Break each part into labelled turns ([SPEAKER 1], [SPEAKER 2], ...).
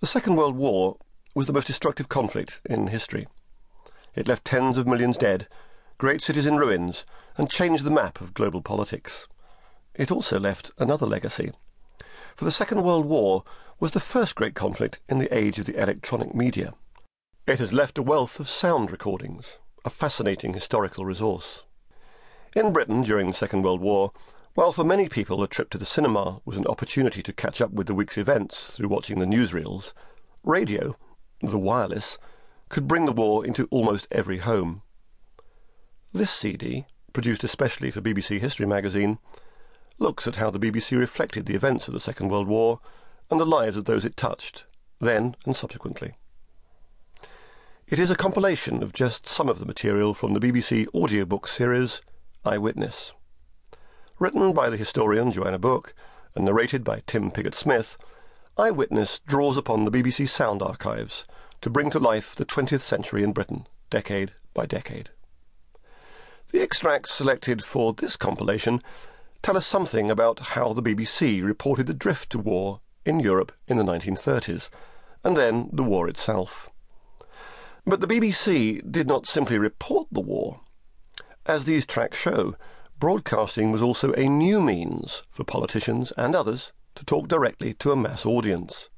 [SPEAKER 1] The Second World War was the most destructive conflict in history. It left tens of millions dead, great cities in ruins, and changed the map of global politics. It also left another legacy. For the Second World War was the first great conflict in the age of the electronic media. It has left a wealth of sound recordings, a fascinating historical resource. In Britain during the Second World War, while for many people a trip to the cinema was an opportunity to catch up with the week's events through watching the newsreels, radio, the wireless, could bring the war into almost every home. This CD, produced especially for BBC History magazine, looks at how the BBC reflected the events of the Second World War and the lives of those it touched, then and subsequently. It is a compilation of just some of the material from the BBC audiobook series Eyewitness. Written by the historian Joanna Bourke and narrated by Tim Pigott Smith, Eyewitness draws upon the BBC sound archives to bring to life the 20th century in Britain, decade by decade. The extracts selected for this compilation tell us something about how the BBC reported the drift to war in Europe in the 1930s, and then the war itself. But the BBC did not simply report the war. As these tracks show, broadcasting was also a new means for politicians and others to talk directly to a mass audience.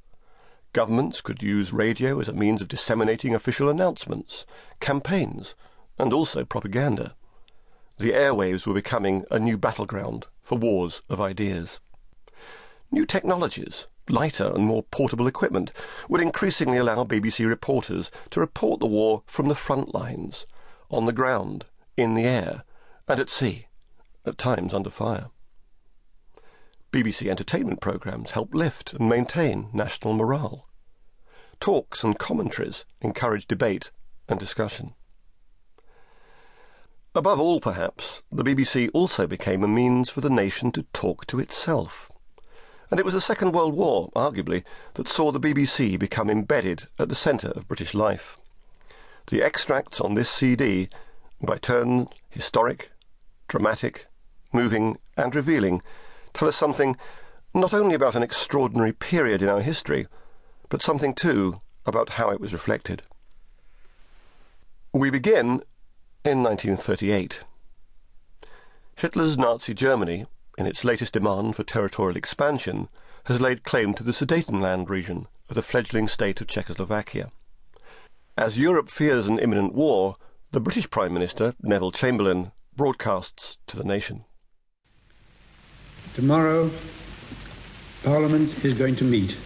[SPEAKER 1] Governments could use radio as a means of disseminating official announcements, campaigns, and also propaganda. The airwaves were becoming a new battleground for wars of ideas. New technologies, lighter and more portable equipment, would increasingly allow BBC reporters to report the war from the front lines, on the ground, in the air, and at sea at times under fire. BBC entertainment programmes help lift and maintain national morale. Talks and commentaries encourage debate and discussion. Above all, perhaps, the BBC also became a means for the nation to talk to itself. And it was the Second World War, arguably, that saw the BBC become embedded at the centre of British life. The extracts on this CD, by turns historic, dramatic, moving, and revealing, tell us something not only about an extraordinary period in our history, but something too about how it was reflected. We begin in 1938. Hitler's Nazi Germany, in its latest demand for territorial expansion, has laid claim to the Sudetenland region of the fledgling state of Czechoslovakia. As Europe fears an imminent war, the British Prime Minister, Neville Chamberlain, broadcasts to the nation.
[SPEAKER 2] Tomorrow, Parliament is going to meet,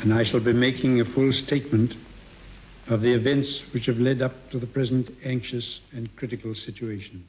[SPEAKER 2] and I shall be making a full statement of the events which have led up to the present anxious and critical situation.